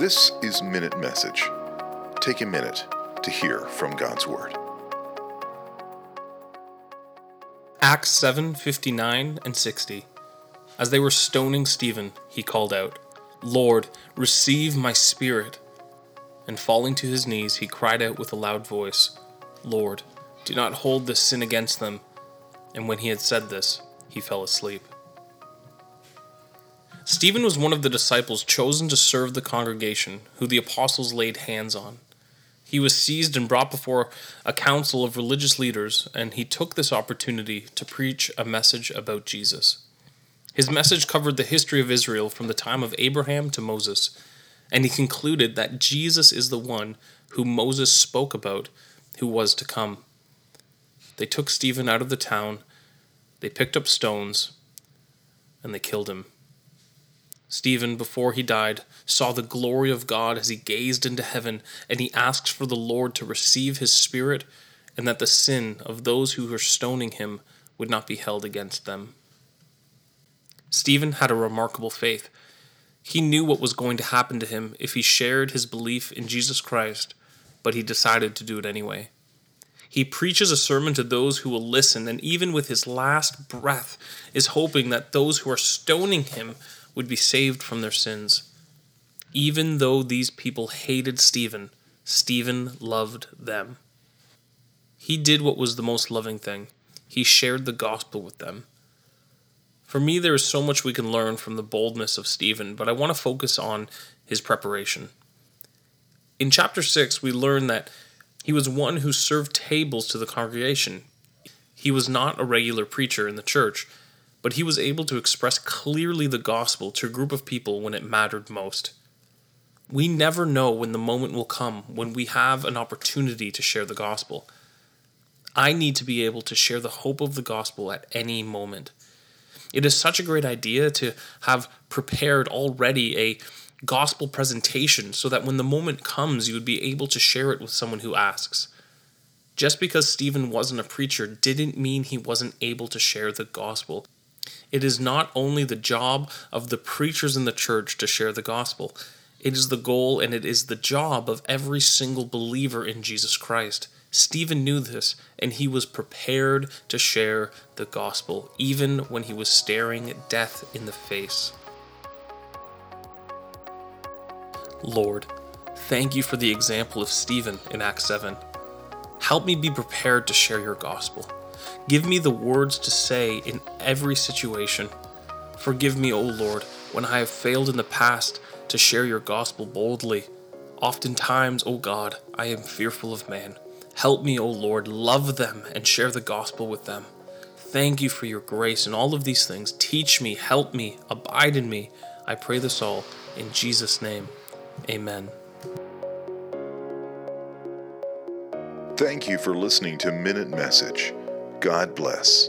This is Minute Message. Take a minute to hear from God's Word. Acts 7 59 and 60. As they were stoning Stephen, he called out, Lord, receive my spirit. And falling to his knees, he cried out with a loud voice, Lord, do not hold this sin against them. And when he had said this, he fell asleep. Stephen was one of the disciples chosen to serve the congregation, who the apostles laid hands on. He was seized and brought before a council of religious leaders, and he took this opportunity to preach a message about Jesus. His message covered the history of Israel from the time of Abraham to Moses, and he concluded that Jesus is the one who Moses spoke about who was to come. They took Stephen out of the town, they picked up stones, and they killed him. Stephen, before he died, saw the glory of God as he gazed into heaven, and he asked for the Lord to receive his spirit, and that the sin of those who were stoning him would not be held against them. Stephen had a remarkable faith. He knew what was going to happen to him if he shared his belief in Jesus Christ, but he decided to do it anyway. He preaches a sermon to those who will listen, and even with his last breath, is hoping that those who are stoning him would be saved from their sins. Even though these people hated Stephen, Stephen loved them. He did what was the most loving thing he shared the gospel with them. For me, there is so much we can learn from the boldness of Stephen, but I want to focus on his preparation. In chapter 6, we learn that he was one who served tables to the congregation. He was not a regular preacher in the church, but he was able to express clearly the gospel to a group of people when it mattered most. We never know when the moment will come when we have an opportunity to share the gospel. I need to be able to share the hope of the gospel at any moment. It is such a great idea to have prepared already a gospel presentation so that when the moment comes, you would be able to share it with someone who asks. Just because Stephen wasn't a preacher didn't mean he wasn't able to share the gospel. It is not only the job of the preachers in the church to share the gospel, it is the goal and it is the job of every single believer in Jesus Christ. Stephen knew this, and he was prepared to share the gospel, even when he was staring death in the face. Lord, thank you for the example of Stephen in Acts 7. Help me be prepared to share your gospel. Give me the words to say in every situation. Forgive me, O Lord, when I have failed in the past to share your gospel boldly. Oftentimes, O God, I am fearful of man. Help me, O Lord, love them and share the gospel with them. Thank you for your grace in all of these things. Teach me, help me, abide in me. I pray this all in Jesus' name. Amen. Thank you for listening to Minute Message. God bless.